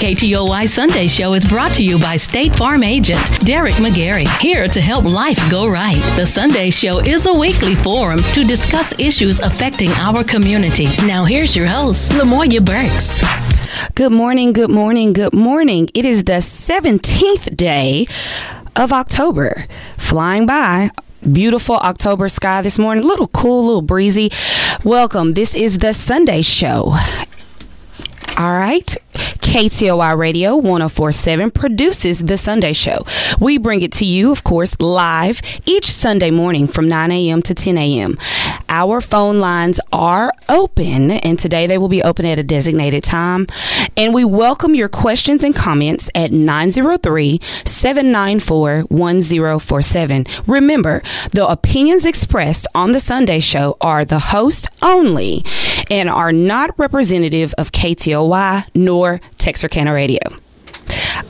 KTOY Sunday Show is brought to you by State Farm agent Derek McGarry, here to help life go right. The Sunday Show is a weekly forum to discuss issues affecting our community. Now, here's your host, Lamoya Burks. Good morning, good morning, good morning. It is the 17th day of October. Flying by. Beautiful October sky this morning. A little cool, a little breezy. Welcome. This is the Sunday show. All right. KTOY Radio 1047 produces The Sunday Show. We bring it to you, of course, live each Sunday morning from 9 a.m. to 10 a.m. Our phone lines are open, and today they will be open at a designated time. And we welcome your questions and comments at 903 794 1047. Remember, the opinions expressed on The Sunday Show are the host only and are not representative of KTOY nor Texarkana Radio.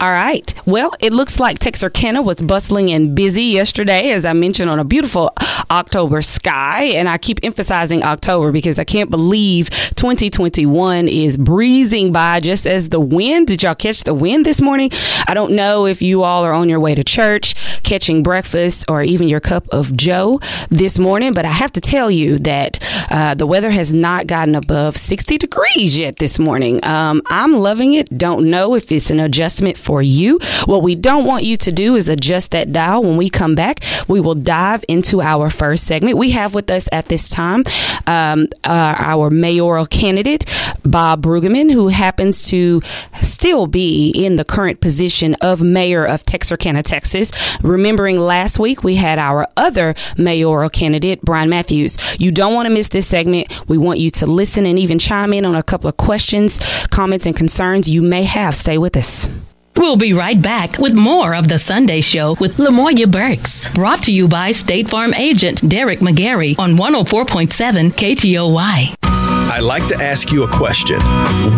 All right. Well, it looks like Texarkana was bustling and busy yesterday, as I mentioned, on a beautiful October sky. And I keep emphasizing October because I can't believe 2021 is breezing by just as the wind. Did y'all catch the wind this morning? I don't know if you all are on your way to church, catching breakfast, or even your cup of Joe this morning, but I have to tell you that uh, the weather has not gotten above 60 degrees yet this morning. Um, I'm loving it. Don't know if it's an adjustment for you. What we don't want you to do is adjust that dial. When we come back, we will dive into our first segment. We have with us at this time um, uh, our mayoral candidate, Bob Bruggeman, who happens to still be in the current position of mayor of Texarkana, Texas. Remembering last week, we had our other mayoral candidate, Brian Matthews. You don't want to miss this segment. We want you to listen and even chime in on a couple of questions, comments, and concerns you may have. Stay with us. We'll be right back with more of the Sunday Show with Lamoya Burks. Brought to you by State Farm agent Derek McGarry on 104.7 KTOY. I'd like to ask you a question.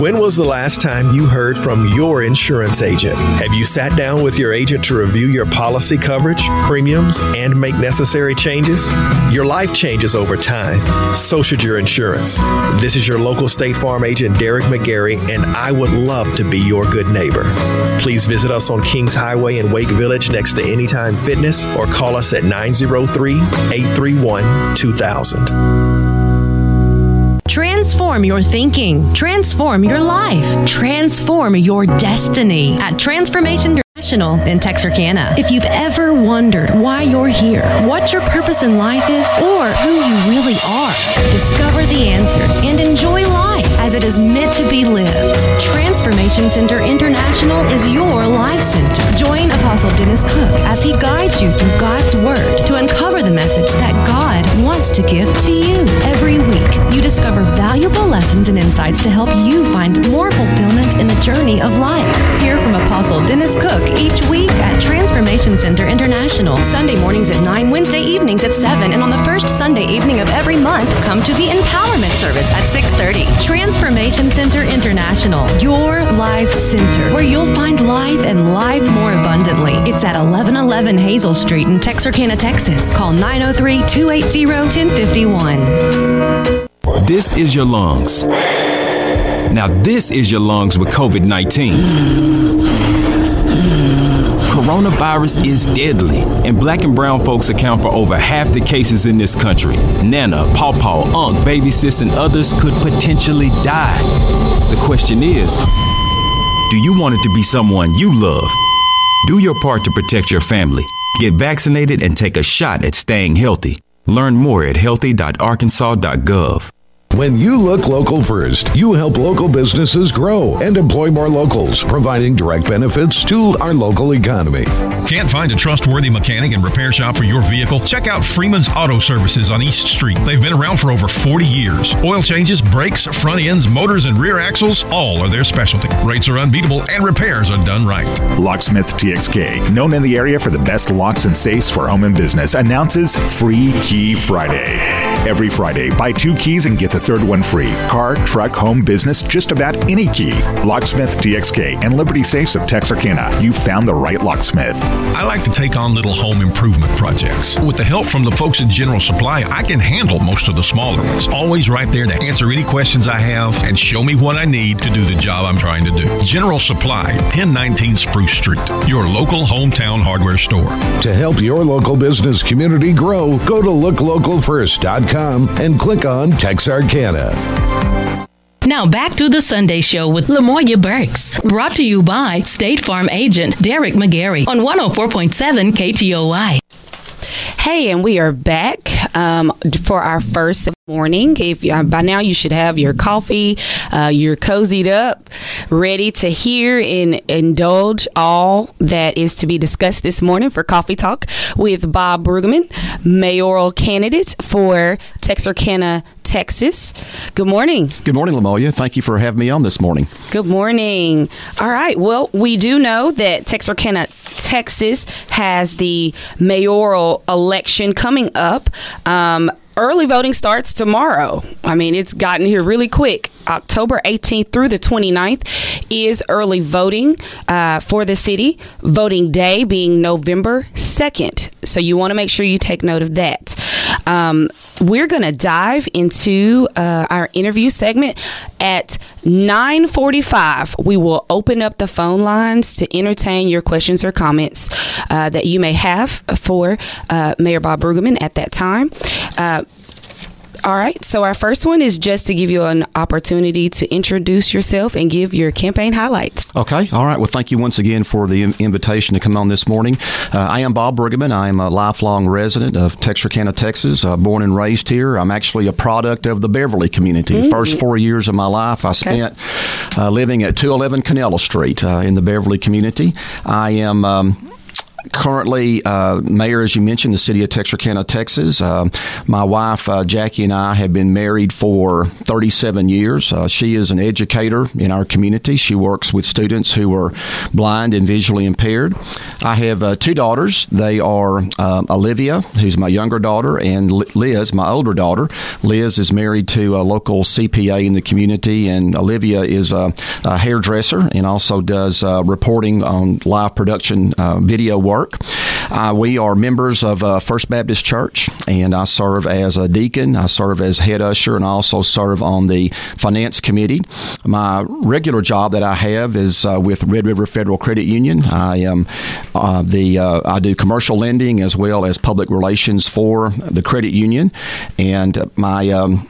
When was the last time you heard from your insurance agent? Have you sat down with your agent to review your policy coverage, premiums, and make necessary changes? Your life changes over time. So should your insurance. This is your local State Farm agent, Derek McGarry, and I would love to be your good neighbor. Please visit us on Kings Highway in Wake Village next to Anytime Fitness or call us at 903 831 2000. Transform your thinking. Transform your life. Transform your destiny at Transformation International in Texarkana. If you've ever wondered why you're here, what your purpose in life is, or who you really are, discover the answers as it is meant to be lived. Transformation Center International is your life center. Join Apostle Dennis Cook as he guides you through God's Word to uncover the message that God wants to give to you. Every week, you discover valuable lessons and insights to help you find more fulfillment in the journey of life. Hear from Apostle Dennis Cook each week at Transformation Center International. Sunday mornings at 9, Wednesday evenings at 7, and on the first Sunday evening of every month, come to the empowerment service at 6:30. Transformation Center International, your life center, where you'll find life and life more abundantly. It's at 1111 Hazel Street in Texarkana, Texas. Call 903-280-1051. This is your lungs. Now, this is your lungs with COVID 19. Coronavirus is deadly, and black and brown folks account for over half the cases in this country. Nana, Pawpaw, Unc, Baby Sis, and others could potentially die. The question is do you want it to be someone you love? Do your part to protect your family. Get vaccinated and take a shot at staying healthy. Learn more at healthy.arkansas.gov. When you look local first, you help local businesses grow and employ more locals, providing direct benefits to our local economy. Can't find a trustworthy mechanic and repair shop for your vehicle? Check out Freeman's Auto Services on East Street. They've been around for over 40 years. Oil changes, brakes, front ends, motors, and rear axles, all are their specialty. Rates are unbeatable and repairs are done right. Locksmith TXK, known in the area for the best locks and safes for home and business, announces Free Key Friday. Every Friday, buy two keys and get the third one free. Car, truck, home, business, just about any key. Locksmith TXK and Liberty Safes of Texarkana. You found the right locksmith. I like to take on little home improvement projects. With the help from the folks at General Supply, I can handle most of the smaller ones. Always right there to answer any questions I have and show me what I need to do the job I'm trying to do. General Supply, 1019 Spruce Street, your local hometown hardware store. To help your local business community grow, go to looklocalfirst.com and click on Texarkana. Now back to the Sunday Show with Lamoya Burks. Brought to you by State Farm agent Derek McGarry on 104.7 KTOY. Hey, and we are back um, for our first morning. If uh, by now you should have your coffee, uh, you're cozied up, ready to hear and indulge all that is to be discussed this morning for Coffee Talk with Bob Bruggeman, mayoral candidate for Texarkana, Texas. Good morning. Good morning, Lamoya. Thank you for having me on this morning. Good morning. All right. Well, we do know that Texarkana, Texas has the mayoral election coming up. Um, early voting starts tomorrow. I mean, it's gotten here really quick. October 18th through the 29th is early voting uh, for the city. Voting day being November 2nd. So you want to make sure you take note of that. Um, we're going to dive into uh, our interview segment at 9:45. We will open up the phone lines to entertain your questions or comments uh, that you may have for uh, Mayor Bob Bruggeman at that time. All right. So our first one is just to give you an opportunity to introduce yourself and give your campaign highlights. Okay. All right. Well, thank you once again for the invitation to come on this morning. Uh, I am Bob Bruggeman. I am a lifelong resident of Texarkana, Texas. Uh, born and raised here. I'm actually a product of the Beverly community. Mm-hmm. First four years of my life, I spent okay. uh, living at 211 Canella Street uh, in the Beverly community. I am. Um, currently uh, mayor, as you mentioned, the city of Texarkana, Texas. Uh, my wife uh, Jackie and I have been married for 37 years. Uh, she is an educator in our community. She works with students who are blind and visually impaired. I have uh, two daughters. They are uh, Olivia, who's my younger daughter, and Liz, my older daughter. Liz is married to a local CPA in the community, and Olivia is a, a hairdresser and also does reporting on live production video work work. Uh, we are members of uh, First Baptist Church, and I serve as a deacon. I serve as head usher, and I also serve on the finance committee. My regular job that I have is uh, with Red River Federal Credit Union. I am uh, the uh, I do commercial lending as well as public relations for the credit union, and my um,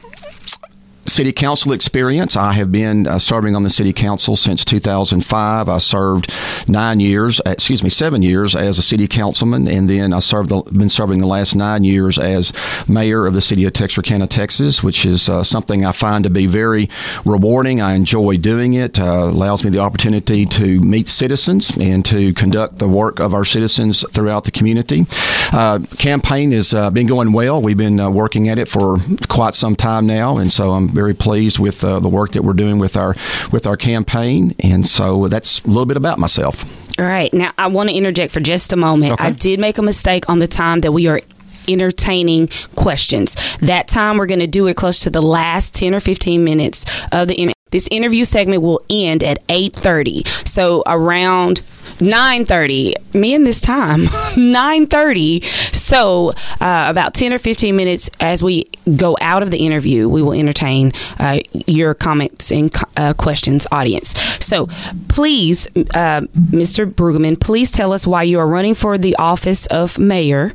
city council experience. I have been uh, serving on the city council since 2005. I served nine years, uh, excuse me, seven years as a city councilman, and then I served the, been serving the last nine years as mayor of the city of Texarkana, Texas, which is uh, something I find to be very rewarding. I enjoy doing it. Uh, allows me the opportunity to meet citizens and to conduct the work of our citizens throughout the community. Uh, campaign has uh, been going well. We've been working at it for quite some time now, and so I'm very pleased with uh, the work that we're doing with our with our campaign, and so that's a little bit about myself. All right, now I want to interject for just a moment. Okay. I did make a mistake on the time that we are entertaining questions. That time we're going to do it close to the last 10 or 15 minutes of the interview. This interview segment will end at 8:30. So around 9.30 me and this time 9.30 so uh, about 10 or 15 minutes as we go out of the interview we will entertain uh, your comments and uh, questions audience. So please uh, mr bruggeman please tell us why you are running for the office of mayor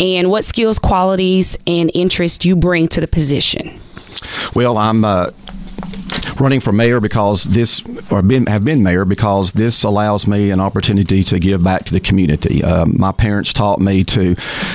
and what skills qualities and interests you bring to the position. Well i'm uh, running for mayor because this, or been, have been mayor because this allows me an opportunity to give back to the community. Uh, my parents taught me to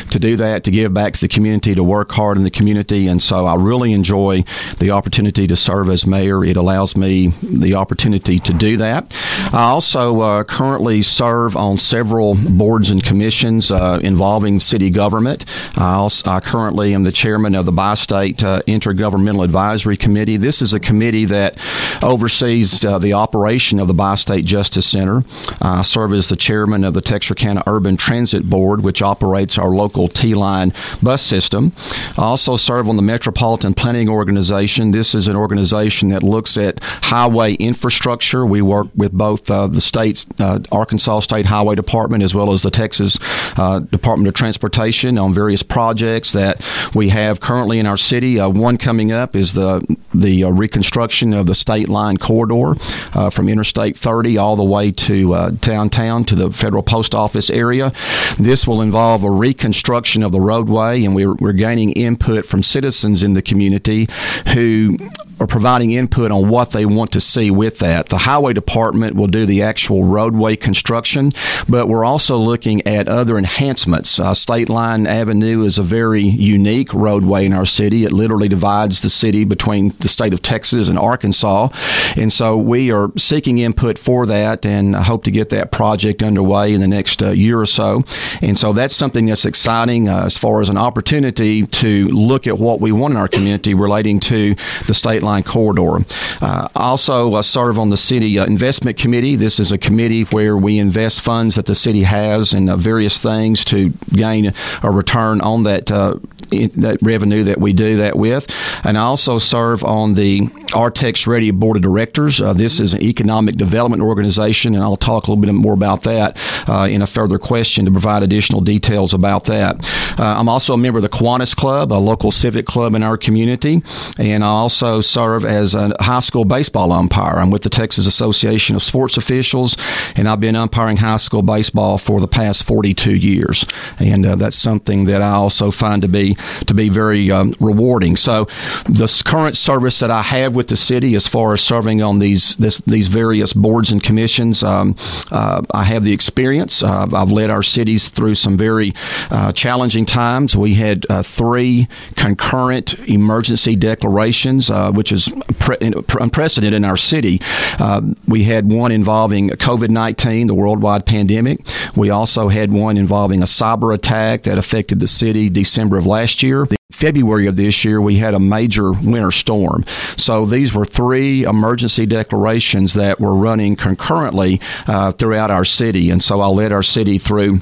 to do that, to give back to the community, to work hard in the community, and so I really enjoy the opportunity to serve as mayor. It allows me the opportunity to do that. I also uh, currently serve on several boards and commissions uh, involving city government. I, also, I currently am the chairman of the Bi-State uh, Intergovernmental Advisory Committee. This is a committee that that oversees uh, the operation of the Bi-State Justice Center. I serve as the chairman of the Texarkana Urban Transit Board, which operates our local T-Line bus system. I also serve on the Metropolitan Planning Organization. This is an organization that looks at highway infrastructure. We work with both uh, the state's uh, Arkansas State Highway Department as well as the Texas uh, Department of Transportation on various projects that we have currently in our city. Uh, one coming up is the the uh, reconstruction of the state line corridor uh, from Interstate 30 all the way to downtown to the Federal Post Office area. This will involve a reconstruction of the roadway, and we're, we're gaining input from citizens in the community who are providing input on what they want to see with that. The highway department will do the actual roadway construction, but we're also looking at other enhancements. Uh, State Line Avenue is a very unique roadway in our city. It literally divides the city between the state of Texas and Arkansas. And so we are seeking input for that and I hope to get that project underway in the next uh, year or so. And so that's something that's exciting uh, as far as an opportunity to look at what we want in our community relating to the state line Line corridor. Uh, also, uh, serve on the city uh, investment committee. This is a committee where we invest funds that the city has in uh, various things to gain a return on that uh, that revenue that we do that with. And I also serve on the AR-TX REDI Board of Directors. Uh, this is an economic development organization, and I'll talk a little bit more about that uh, in a further question to provide additional details about that. Uh, I'm also a member of the Kiwanis Club, a local civic club in our community, and I also serve as a high school baseball umpire. I'm with the Texas Association of Sports Officials, and I've been umpiring high school baseball for the past 42 years. And uh, that's something that I also find to be to be very um, rewarding. So, the current service that I have with the city, as far as serving on these this, these various boards and commissions, um, uh, I have the experience. Uh, I've led our cities through some very uh, challenging times. We had uh, three concurrent emergency declarations, uh, which is pre- unprecedented in our city. Uh, we had one involving COVID 19, the worldwide pandemic. We also had one involving a cyber attack that affected the city December of last year. February of this year, we had a major winter storm. So these were three emergency declarations that were running concurrently uh, throughout our city. And so I led our city through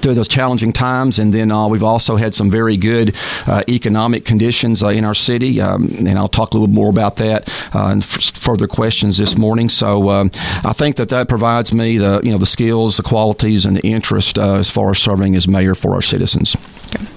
through those challenging times. And then uh, we've also had some very good uh, economic conditions uh, in our city. Um, and I'll talk a little more about that uh, in f- further questions this morning. So um, I think that that provides me the you know the skills, the qualities, and the interest uh, as far as serving as mayor for our citizens. Okay.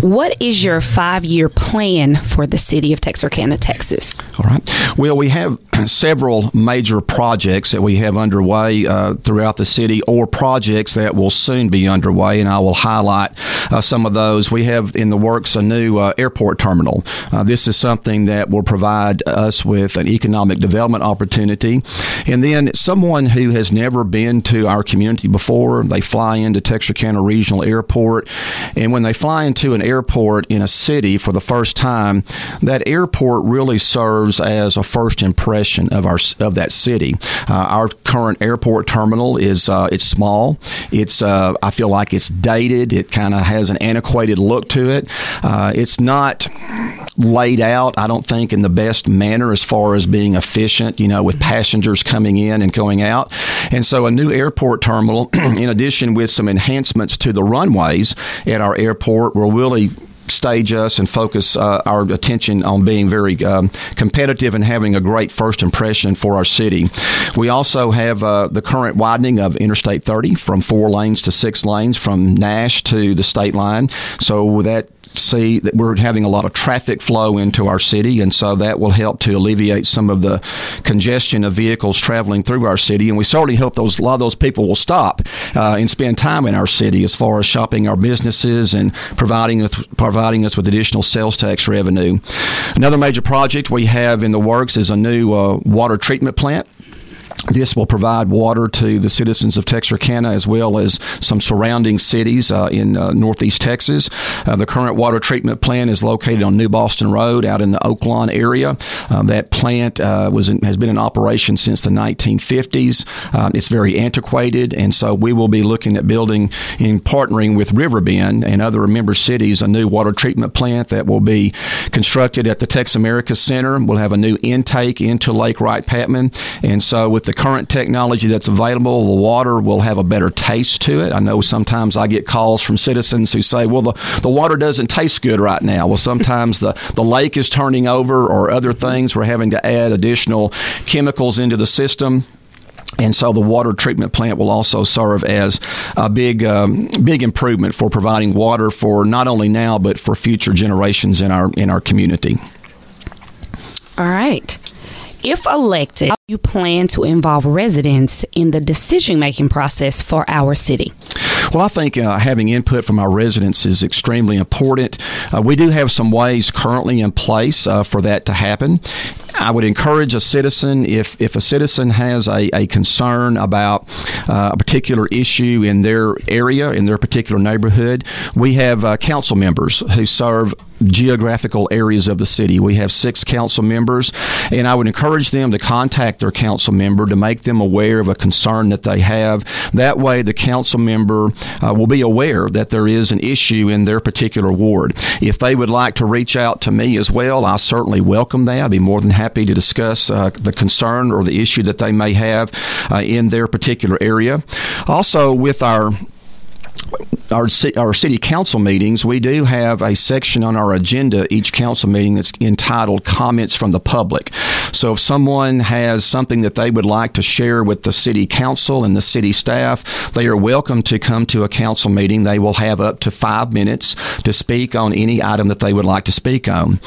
What is your five year plan for the city of Texarkana, Texas? All right. Well, we have several major projects that we have underway uh, throughout the city or projects that will soon be underway, and I will highlight uh, some of those. We have in the works a new uh, airport terminal. Uh, this is something that will provide us with an economic development opportunity. And then someone who has never been to our community before, they fly into Texarkana Regional Airport, and when they fly into an airport in a city for the first time, that airport really serves as a first impression of our of that city. Uh, our current airport terminal is uh, it's small. It's uh, I feel like it's dated. It kind of has an antiquated look to it. Uh, it's not laid out. I don't think in the best manner as far as being efficient. You know, with passengers coming in and going out, and so a new airport terminal, in addition with some enhancements to the runways at our airport, will really stage us and focus uh, our attention on being very um, competitive and having a great first impression for our city. We also have uh, the current widening of Interstate 30 from four lanes to six lanes from Nash to the state line. So that see that we're having a lot of traffic flow into our city, and so that will help to alleviate some of the congestion of vehicles traveling through our city. And we certainly hope those a lot of those people will stop uh, and spend time in our city as far as shopping our businesses and providing us, providing us with additional sales tax revenue. Another major project we have in the works is a new uh, water treatment plant this will provide water to the citizens of Texarkana as well as some surrounding cities uh, in uh, northeast Texas. Uh, the current water treatment plant is located on New Boston Road out in the Oaklawn area. Uh, that plant uh, was in, has been in operation since the 1950s. Uh, it's very antiquated, and so we will be looking at building, in partnering with Riverbend and other member cities, a new water treatment plant that will be constructed at the Tex America Center. We'll have a new intake into Lake Wright Patman, and so with the current technology that's available, the water will have a better taste to it. I know sometimes I get calls from citizens who say, well, the, the water doesn't taste good right now. Well, sometimes the, the lake is turning over or other things. We're having to add additional chemicals into the system. And so the water treatment plant will also serve as a big, um, big improvement for providing water for not only now but for future generations in our in our community. All right. If elected, how you plan to involve residents in the decision making process for our city? Well, I think uh, having input from our residents is extremely important. Uh, we do have some ways currently in place uh, for that to happen. I would encourage a citizen, if, if a citizen has a, a concern about uh, a particular issue in their area, in their particular neighborhood, we have uh, council members who serve geographical areas of the city. We have six council members, and I would encourage them to contact their council member to make them aware of a concern that they have. That way, the council member uh, will be aware that there is an issue in their particular ward. If they would like to reach out to me as well, I certainly welcome that. I'd be more than happy to discuss uh, the concern or the issue that they may have uh, in their particular area. Also, with our our, our city council meetings, we do have a section on our agenda each council meeting that's entitled Comments from the Public. So if someone has something that they would like to share with the city council and the city staff, they are welcome to come to a council meeting. They will have up to five minutes to speak on any item that they would like to speak on.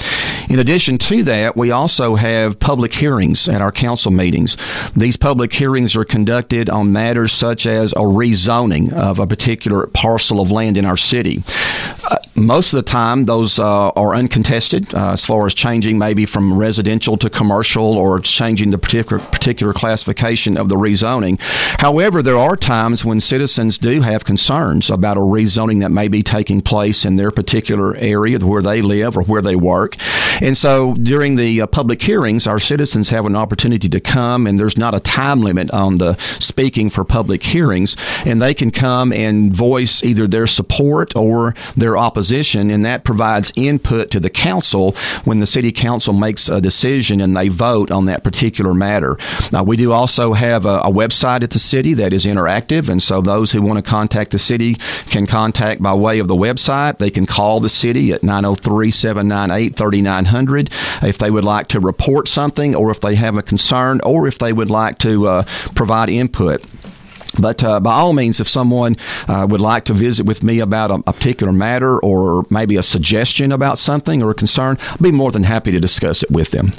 In addition to that, we also have public hearings at our council meetings. These public hearings are conducted on matters such as a rezoning of a particular parcel of land in our city. Uh, most of the time, those uh, are uncontested uh, as far as changing maybe from residential to commercial or changing the particular particular classification of the rezoning. However, there are times when citizens do have concerns about a rezoning that may be taking place in their particular area where they live or where they work. And so during the uh, public hearings, our citizens have an opportunity to come, and there's not a time limit on the speaking for public hearings, and they can come and voice either their support or their opposition, and that provides input to the council when the city council makes a decision and they vote on that particular matter. Now, we do also have a, a website at the city that is interactive, and so those who want to contact the city can contact by way of the website. They can call the city at 903 798 3900 if they would like to report something or if they have a concern or if they would like to uh, provide input. But uh, by all means, if someone uh, would like to visit with me about a, a, particular matter or maybe a suggestion about something or a concern, I'll be more than happy to discuss it with them.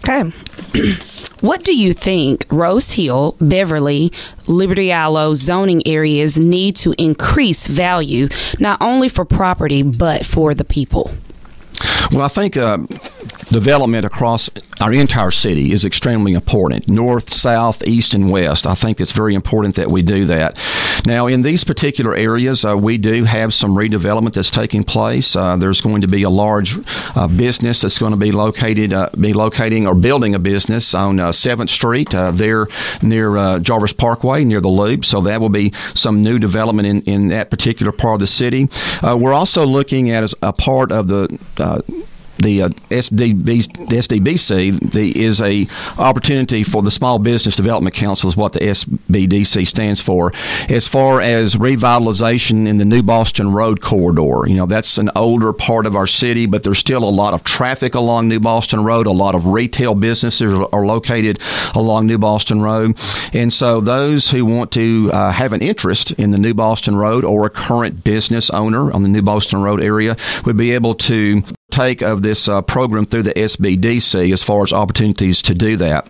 Okay. what do you think Rose Hill, Beverly, Liberty-Eylau zoning areas need to increase value not only for property but for the people? Well, I think uh, development across our entire city is extremely important north, south, east, and west. I think it's very important that we do that. Now, in these particular areas, uh, we do have some redevelopment that's taking place. Uh, there's going to be a large uh, business that's going to be located, uh, be locating or building a business on 7th uh, Street there near Jarvis Parkway, near the Loop. So that will be some new development in, in that particular part of the city. we're also looking at a part of the the uh, SDB, SDBC the, is a opportunity for the Small Business Development Council is what the SBDC stands for. As far as revitalization in the New Boston Road corridor, you know that's an older part of our city, but there's still a lot of traffic along New Boston Road. A lot of retail businesses are located along New Boston Road, and so those who want to uh, have an interest in the New Boston Road or a current business owner on the New Boston Road area would be able to take of this uh, program through the SBDC as far as opportunities to do that.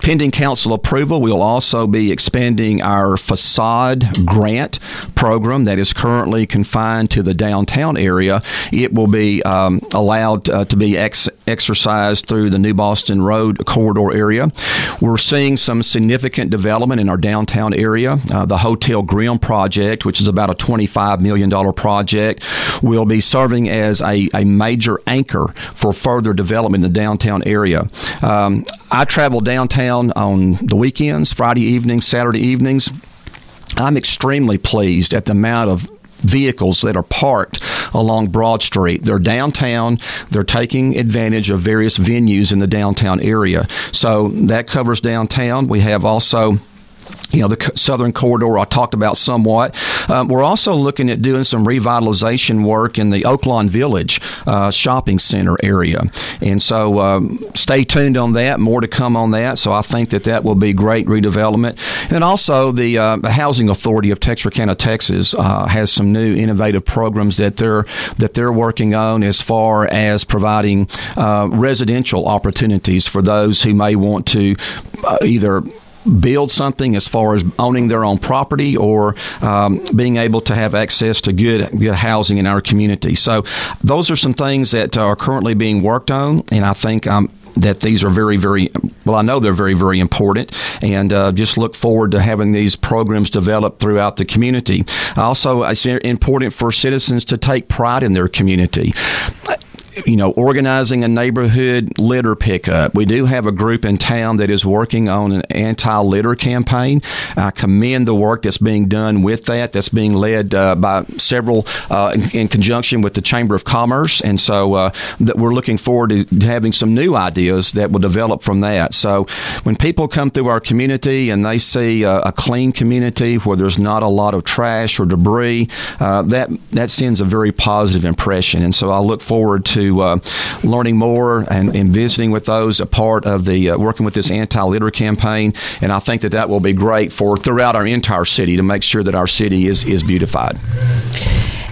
Pending council approval, we'll also be expanding our facade grant program that is currently confined to the downtown area. It will be um, allowed uh, to be ex- exercised through the New Boston Road corridor area. We're seeing some significant development in our downtown area. Uh, the Hotel Grimm project, which is about a $25 million project, will be serving as a, a major anchor for further development in the downtown area. Um, I travel downtown on the weekends, Friday evenings, Saturday evenings. I'm extremely pleased at the amount of vehicles that are parked along Broad Street. They're downtown. They're taking advantage of various venues in the downtown area. So that covers downtown. We have also you know, the southern corridor I talked about somewhat. Um, we're also looking at doing some revitalization work in the Oaklawn Village uh, shopping center area. And so um, stay tuned on that. More to come on that. So I think that that will be great redevelopment. And also, the, uh, Housing Authority of Texarkana, Texas, uh, has some new innovative programs that they're that they're working on as far as providing uh, residential opportunities for those who may want to uh, either build something as far as owning their own property or um, being able to have access to good good housing in our community. So those are some things that are currently being worked on, and I think um, that these are very, very well. I know they're very, very important, and uh, just look forward to having these programs developed throughout the community. Also, it's important for citizens to take pride in their community you know, organizing a neighborhood litter pickup. We do have a group in town that is working on an anti litter campaign. I commend the work that's being done with that. That's being led uh, by several uh, in, in, conjunction with the Chamber of Commerce. And so uh, that we're looking forward to having some new ideas that will develop from that. So when people come through our community and they see a, a clean community where there's not a lot of trash or debris, uh, that, that sends a very positive impression. And so I look forward to uh, learning more and, and, visiting with those a part of the uh, working with this anti-litter campaign. And I think that that will be great for throughout our entire city to make sure that our city is is beautified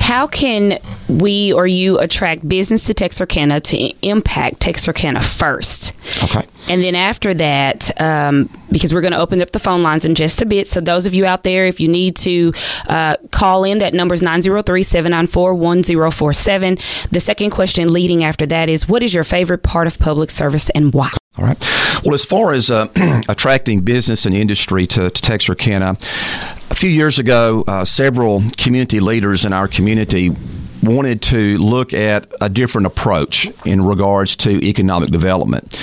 how can we or you attract business to Texarkana to impact Texarkana first? Okay. And then after that, um, because we're going to open up the phone lines in just a bit. So, those of you out there, if you need to uh, call in, that number is 903 794 1047. The second question leading after that is What is your favorite part of public service and why? All right. Well, as far as uh, attracting business and industry to, to Texarkana, a few years ago, uh, several community leaders in our community wanted to look at a different approach in regards to economic development.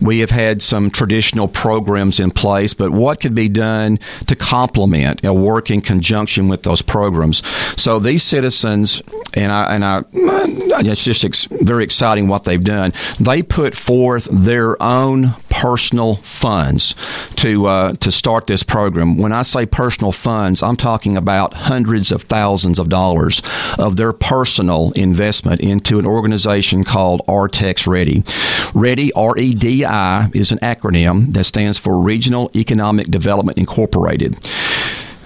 We have had some traditional programs in place, but what could be done to complement and work in conjunction with those programs? So these citizens, and I, and I, it's just ex- very exciting what they've done. They put forth their own personal funds to uh, to start this program. When I say personal funds, I'm talking about hundreds of thousands of dollars of their personal investment into an organization called AR-TX REDI. Ready, R E D I, is an acronym that stands for Regional Economic Development Incorporated.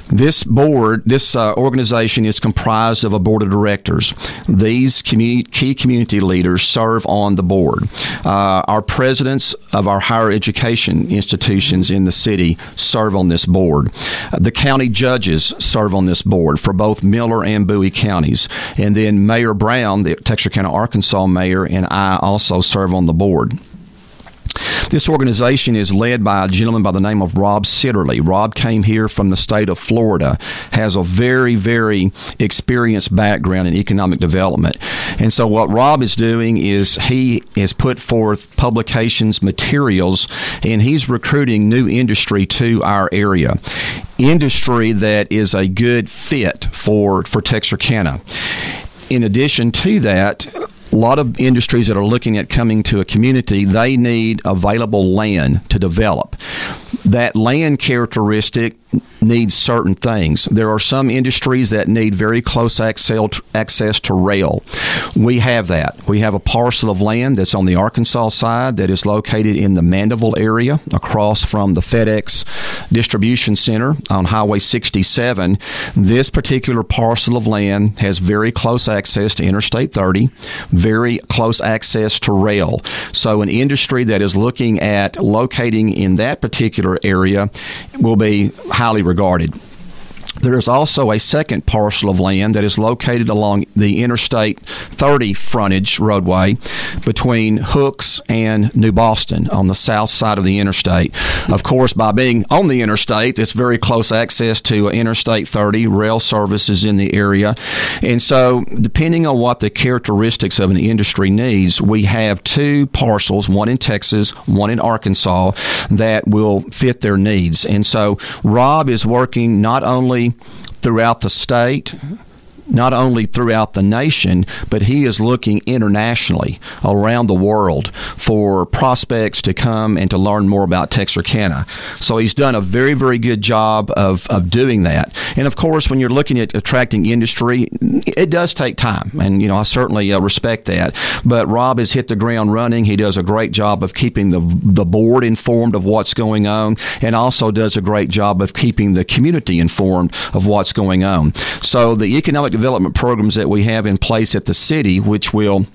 This board, this uh, organization is comprised of a board of directors. These community, key community leaders serve on the board. Uh, our presidents of our higher education institutions in the city serve on this board. The county judges serve on this board for both Miller and Bowie counties. And then Mayor Brown, the Texarkana, Arkansas mayor, and I also serve on the board. This organization is led by a gentleman by the name of Rob Sitterly. Rob came here from the state of Florida, has a very, very experienced background in economic development. And so, what Rob is doing is he has put forth publications, materials, and he's recruiting new industry to our area. Industry that is a good fit for, for Texarkana. In addition to that, a lot of industries that are looking at coming to a community, they need available land to develop. That land characteristic needs certain things. There are some industries that need very close access to rail. We have that. We have a parcel of land that's on the Arkansas side that is located in the Mandeville area across from the FedEx distribution center on Highway 67. This particular parcel of land has very close access to Interstate 30, very close access to rail. So, an industry that is looking at locating in that particular area will be highly regarded regarded. There is also a second parcel of land that is located along the Interstate 30 frontage roadway between Hooks and New Boston on the south side of the interstate. Of course, by being on the interstate, it's very close access to Interstate 30, rail services in the area. And so, depending on what the characteristics of an industry needs, we have two parcels, one in Texas, one in Arkansas, that will fit their needs. And so, Rob is working not only throughout the state not only throughout the nation, but he is looking internationally around the world for prospects to come and to learn more about Texarkana. So he's done a very, very good job of, of doing that. And of course, when you're looking at attracting industry, it does take time. And, you know, I certainly uh, respect that. But Rob has hit the ground running. He does a great job of keeping the, the board informed of what's going on and also does a great job of keeping the community informed of what's going on. So the economic development programs that we have in place at the city, which will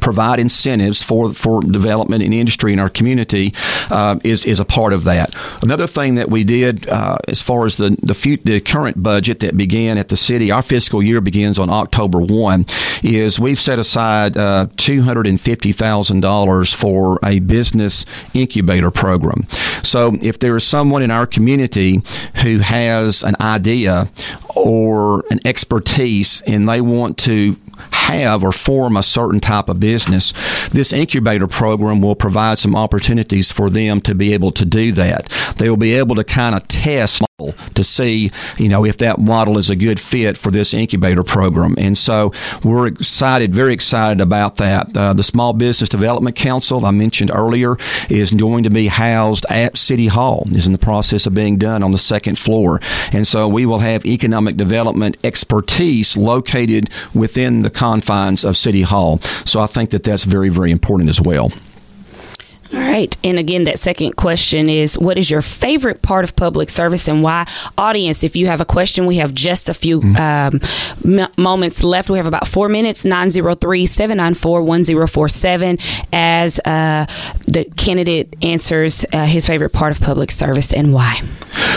provide incentives for for development in industry in our community uh, is is a part of that. Another thing that we did uh, as far as the the, the current budget that began at the city, our fiscal year begins on October one, is we've set aside uh, two hundred and fifty thousand dollars for a business incubator program. So if there is someone in our community who has an idea or an expertise and they want to have or form a certain type of business, this incubator program will provide some opportunities for them to be able to do that. They will be able to kind of test to see, you know, if that model is a good fit for this incubator program. And so we're excited, very excited about that. Uh, the Small Business Development Council I mentioned earlier is going to be housed at City Hall, is in the process of being done on the second floor. And so we will have economic development expertise located within the confines of City Hall. So I think that that's very, very important as well. All right. And again, that second question is what is your favorite part of public service and why? Audience, if you have a question, we have just a few mm-hmm. um, m- moments left. We have about four minutes 903 794 1047 as uh, the candidate answers uh, his favorite part of public service and why.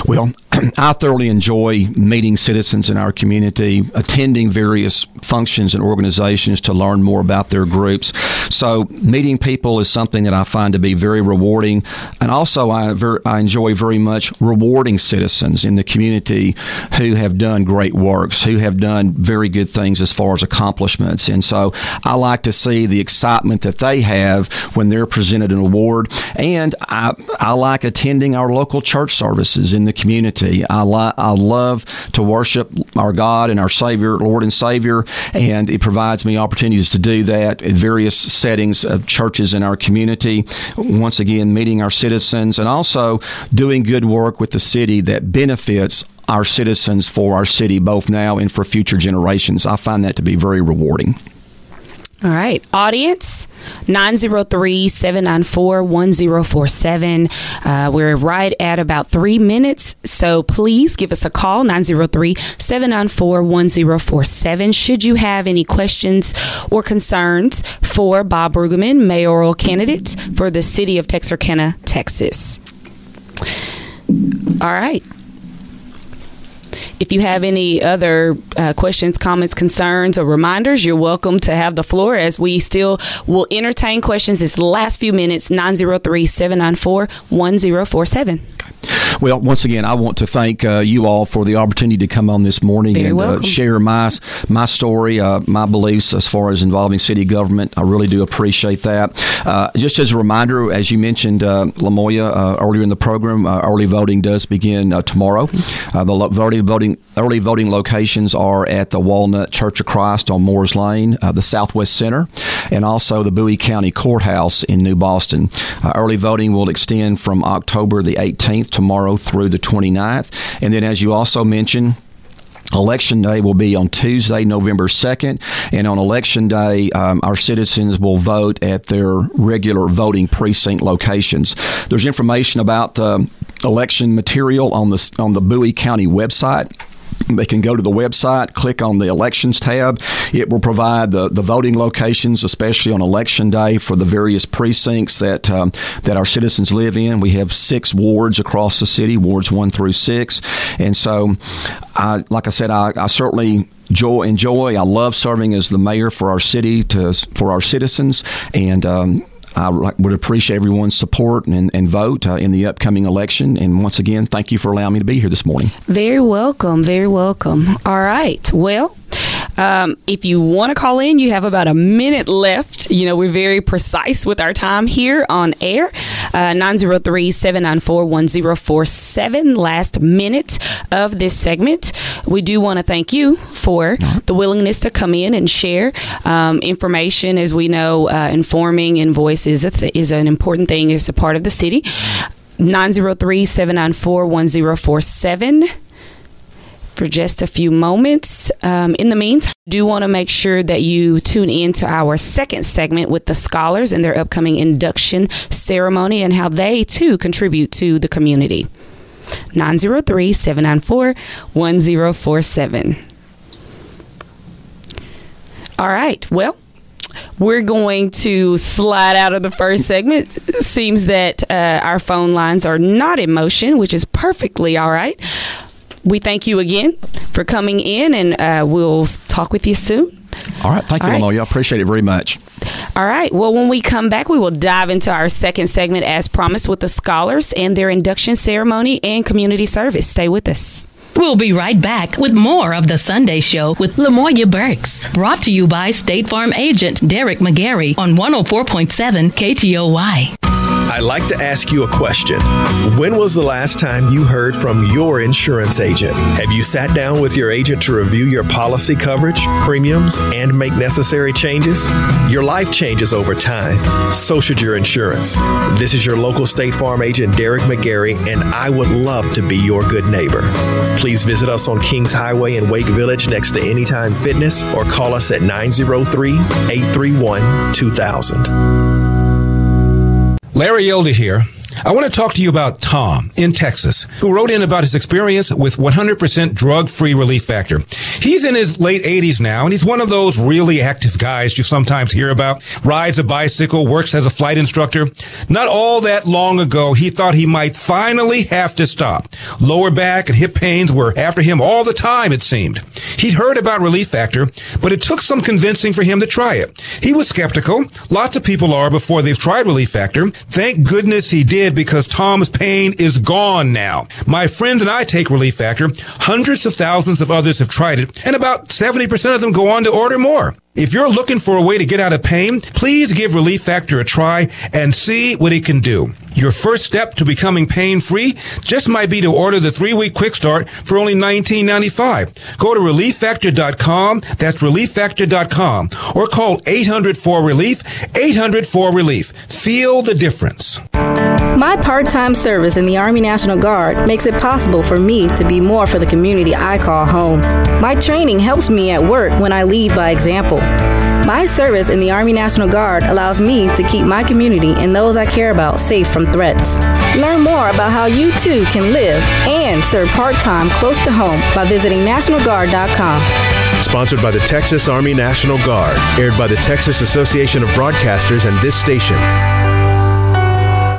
Well, I thoroughly enjoy meeting citizens in our community, attending various functions and organizations to learn more about their groups. So, meeting people is something that I find to be very rewarding. And also, I, ver- I enjoy very much rewarding citizens in the community who have done great works, who have done very good things as far as accomplishments. And so, I like to see the excitement that they have when they're presented an award. And I, I like attending our local church services in the community. I, li- I love to worship our God and our Savior, Lord and Savior, and it provides me opportunities to do that in various settings of churches in our community. Once again, meeting our citizens and also doing good work with the city that benefits our citizens for our city, both now and for future generations. I find that to be very rewarding. All right. Audience 903 794 1047. Uh, we're right at about three minutes. So please give us a call 903 794 1047. Should you have any questions or concerns for Bob Bruggeman, mayoral candidate for the city of Texarkana, Texas. All right. If you have any other uh, questions, comments, concerns, or reminders, you're welcome to have the floor as we still will entertain questions this last few minutes 903 794 1047. Well, once again, I want to thank uh, you all for the opportunity to come on this morning Very and uh, share my my story, uh, my beliefs as far as involving city government. I really do appreciate that. Uh, just as a reminder, as you mentioned, uh, Lamoya, uh, earlier in the program, early voting does begin tomorrow. the lo- voting, voting, early voting locations are at the Walnut Church of Christ on Moores Lane, the Southwest Center, and also the Bowie County Courthouse in New Boston. early voting will extend from October the 18th tomorrow through the 29th. And then, as you also mentioned, Election day will be on Tuesday, November 2nd, and on Election day, um, our citizens will vote at their regular voting precinct locations. There's information about the election material on the on the Bowie County website they can go to the website, click on the elections tab. It will provide the, the voting locations, especially on election day, for the various precincts that um, that our citizens live in. We have six wards across the city, wards one through six, and so, I, like I said, I, I certainly joy enjoy. I love serving as the mayor for our city to for our citizens, and um, I would appreciate everyone's support and, and vote uh, in the upcoming election. And once again, thank you for allowing me to be here this morning. Very welcome. Very welcome. All right. Well, um, if you want to call in, you have about a minute left. You know, we're very precise with our time here on air. Uh, 903 794 1047, last minute of this segment. We do want to thank you for the willingness to come in and share um, information. As we know, uh, informing and voice is, th- is an important thing, it's a part of the city. 903 794 1047 for just a few moments. Um, in the meantime, do want to make sure that you tune in to our second segment with the scholars and their upcoming induction ceremony and how they too contribute to the community. 903 794 1047. All right. Well, we're going to slide out of the first segment. Seems that uh, our phone lines are not in motion, which is perfectly all right we thank you again for coming in, and uh, we'll talk with you soon. All right. Thank All you, right. I appreciate it very much. All right. Well, when we come back, we will dive into our second segment as promised with the scholars and their induction ceremony and community service. Stay with us. We'll be right back with more of the Sunday Show with Lamoya Burks. Brought to you by State Farm agent Derek McGarry on 104.7 KTOY. I'd like to ask you a question. When was the last time you heard from your insurance agent? Have you sat down with your agent to review your policy coverage, premiums, and make necessary changes? Your life changes over time. So should your insurance. This is your local State Farm agent, Derek McGarry, and I would love to be your good neighbor. Please visit us on Kings Highway in Wake Village next to Anytime Fitness or call us at 903 831 2000. Larry Elder here. I want to talk to you about Tom in Texas, who wrote in about his experience with 100% drug-free relief factor. He's in his late 80s now, and he's one of those really active guys you sometimes hear about. Rides a bicycle, works as a flight instructor. Not all that long ago, he thought he might finally have to stop. Lower back and hip pains were after him all the time, it seemed. He'd heard about Relief Factor, but it took some convincing for him to try it. He was skeptical. Lots of people are before they've tried Relief Factor. Thank goodness he did because Tom's pain is gone now. My friends and I take Relief Factor. Hundreds of thousands of others have tried it, and about 70% of them go on to order more. If you're looking for a way to get out of pain, please give Relief Factor a try and see what it can do. Your first step to becoming pain free just might be to order the three week quick start for only $19.95. Go to relieffactor.com. That's relieffactor.com or call 800 4 relief, 800 4 relief. Feel the difference. My part time service in the Army National Guard makes it possible for me to be more for the community I call home. My training helps me at work when I lead by example. My service in the Army National Guard allows me to keep my community and those I care about safe from threats. Learn more about how you too can live and serve part time close to home by visiting NationalGuard.com. Sponsored by the Texas Army National Guard, aired by the Texas Association of Broadcasters and this station.